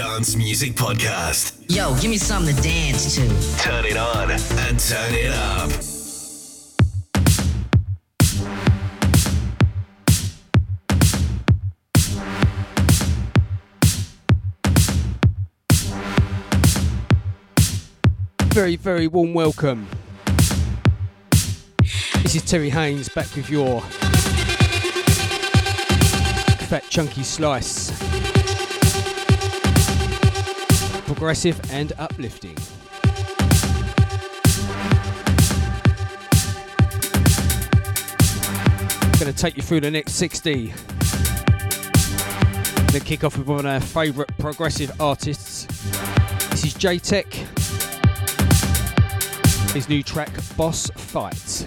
dance music podcast. Yo, give me something to dance to. Turn it on and turn it up. Very, very warm welcome. This is Terry Haynes back with your fat chunky slice. Progressive and uplifting. Gonna take you through the next 60. Then kick off with one of our favourite progressive artists. This is J Tech. His new track, Boss Fight.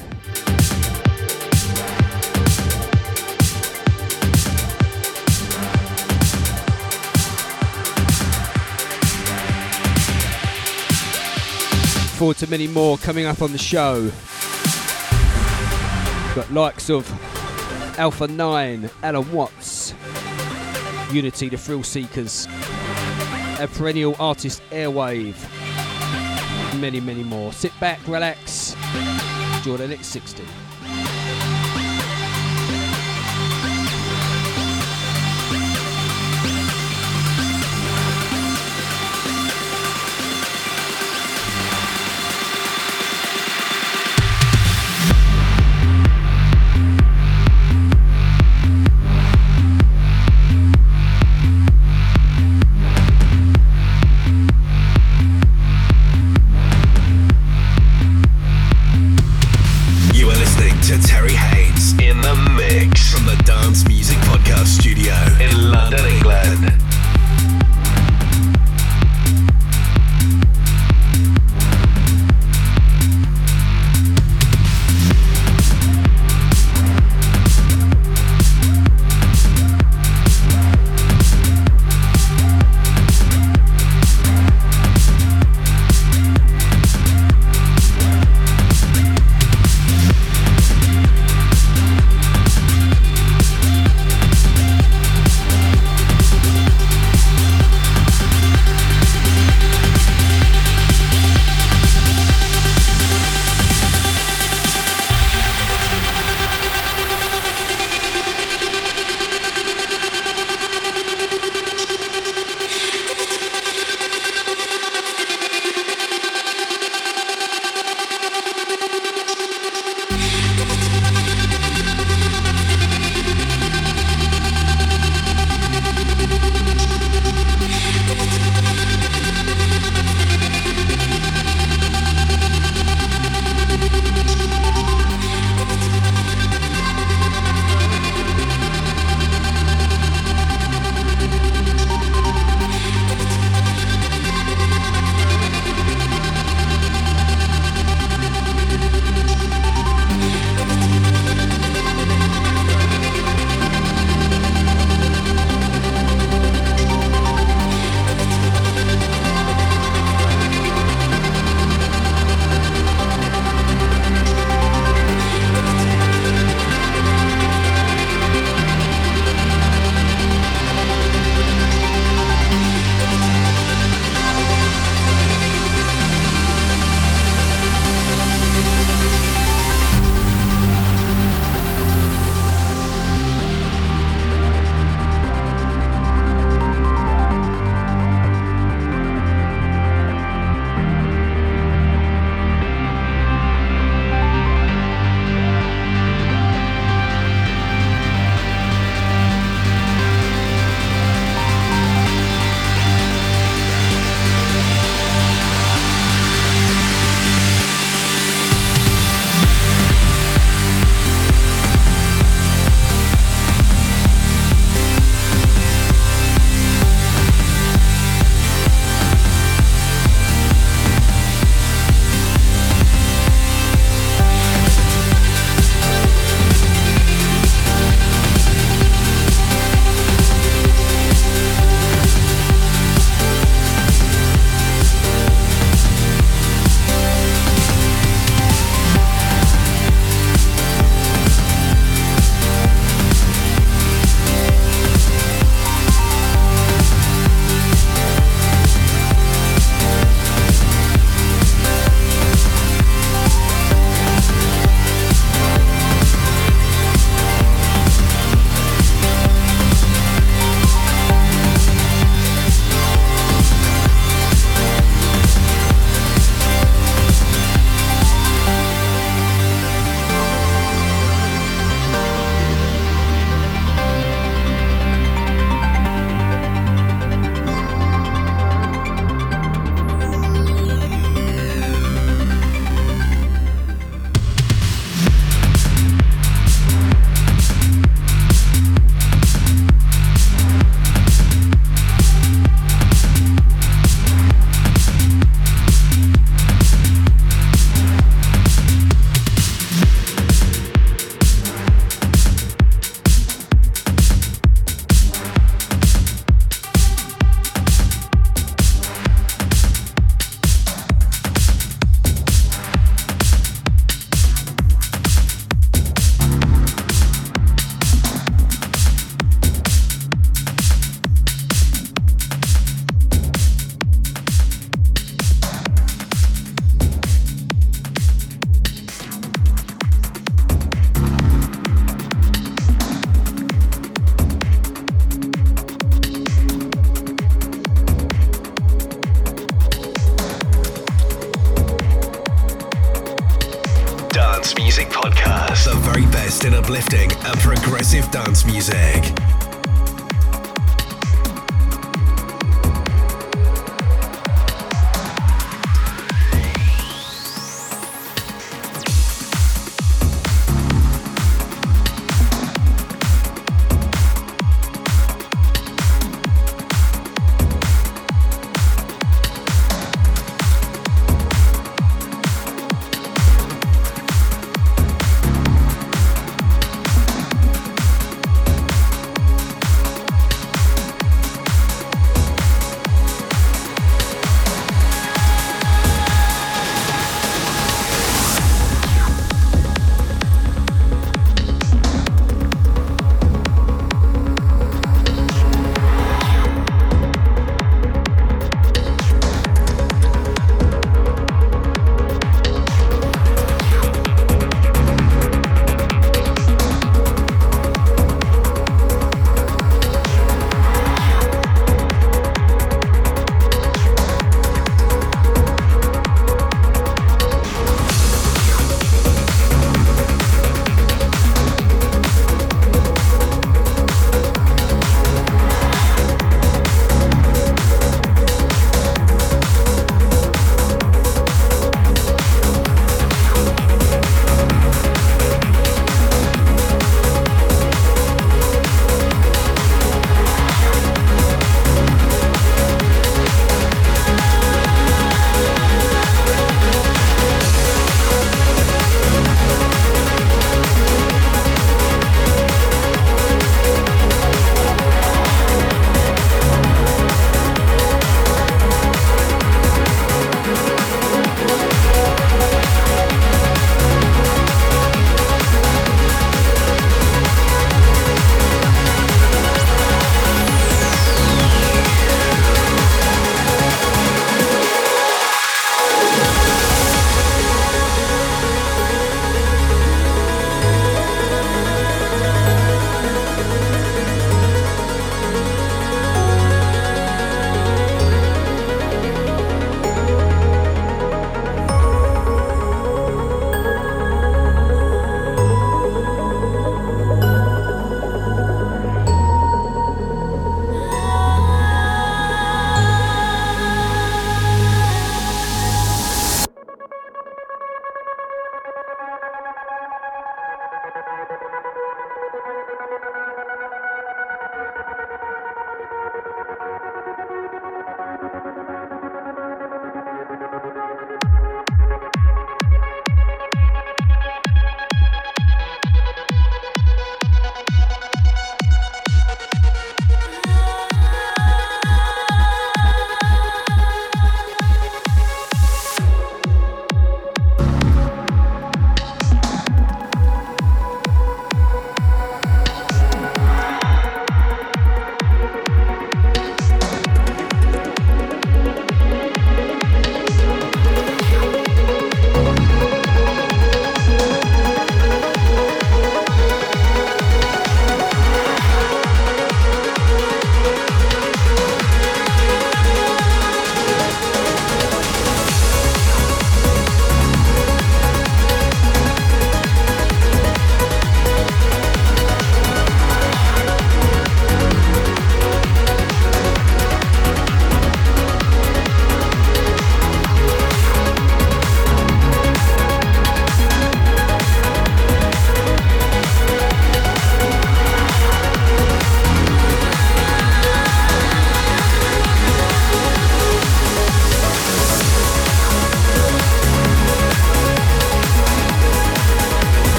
Forward to many more coming up on the show. Got likes of Alpha 9, Allen Watts, Unity the Thrillseekers, a perennial artist Airwave, many, many more. Sit back, relax, enjoy the next 60. very best in uplifting and progressive dance music.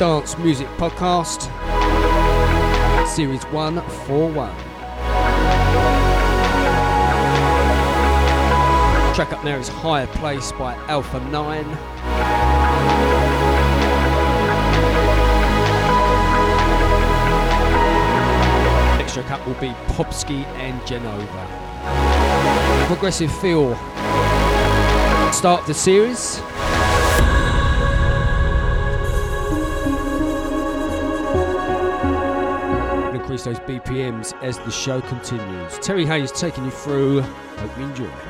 Dance Music Podcast, Series 141. Track up there is Higher Place by Alpha 9. Next track up will be Popsky and Genova. Progressive Feel. Start the series. Increase those BPMs as the show continues. Terry Hayes taking you through. Hope you enjoy.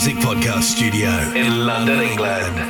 Music Podcast Studio in London, England.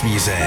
Progressive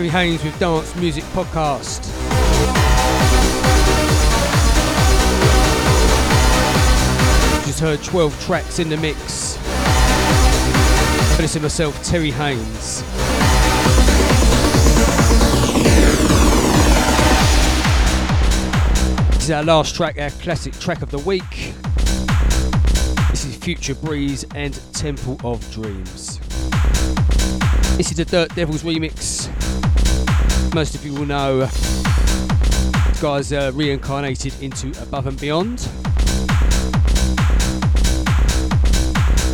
Terry Haynes with Dance Music Podcast. Just heard 12 tracks in the mix. Listen myself, Terry Haynes. This is our last track, our classic track of the week. This is Future Breeze and Temple of Dreams. This is the Dirt Devils remix most of you will know, guys uh, reincarnated into Above and Beyond.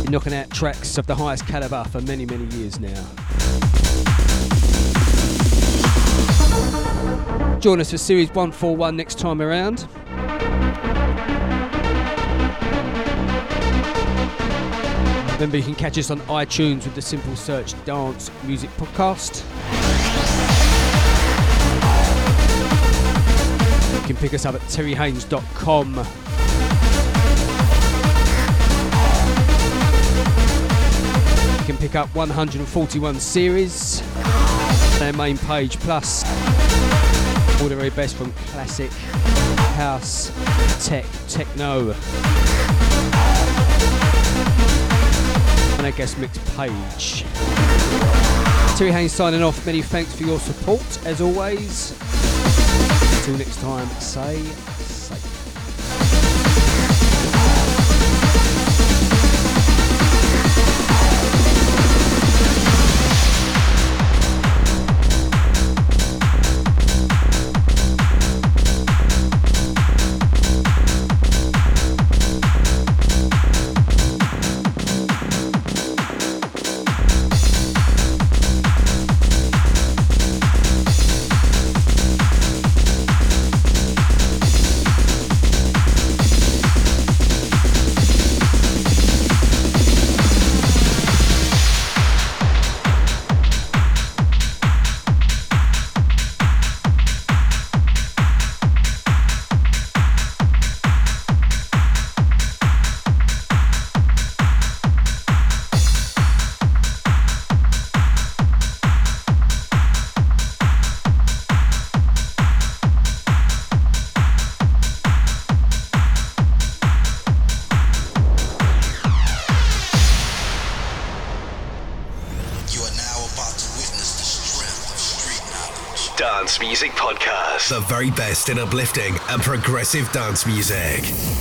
Been knocking out tracks of the highest caliber for many, many years now. Join us for Series 141 next time around. Remember, you can catch us on iTunes with the simple search Dance Music Podcast. Can pick us up at terryhaynes.com. You can pick up 141 series, their main page, plus all the very best from classic, house, tech, techno. And I guess mix page. Terry Haynes signing off. Many thanks for your support as always. Until next time, say very best in uplifting and progressive dance music.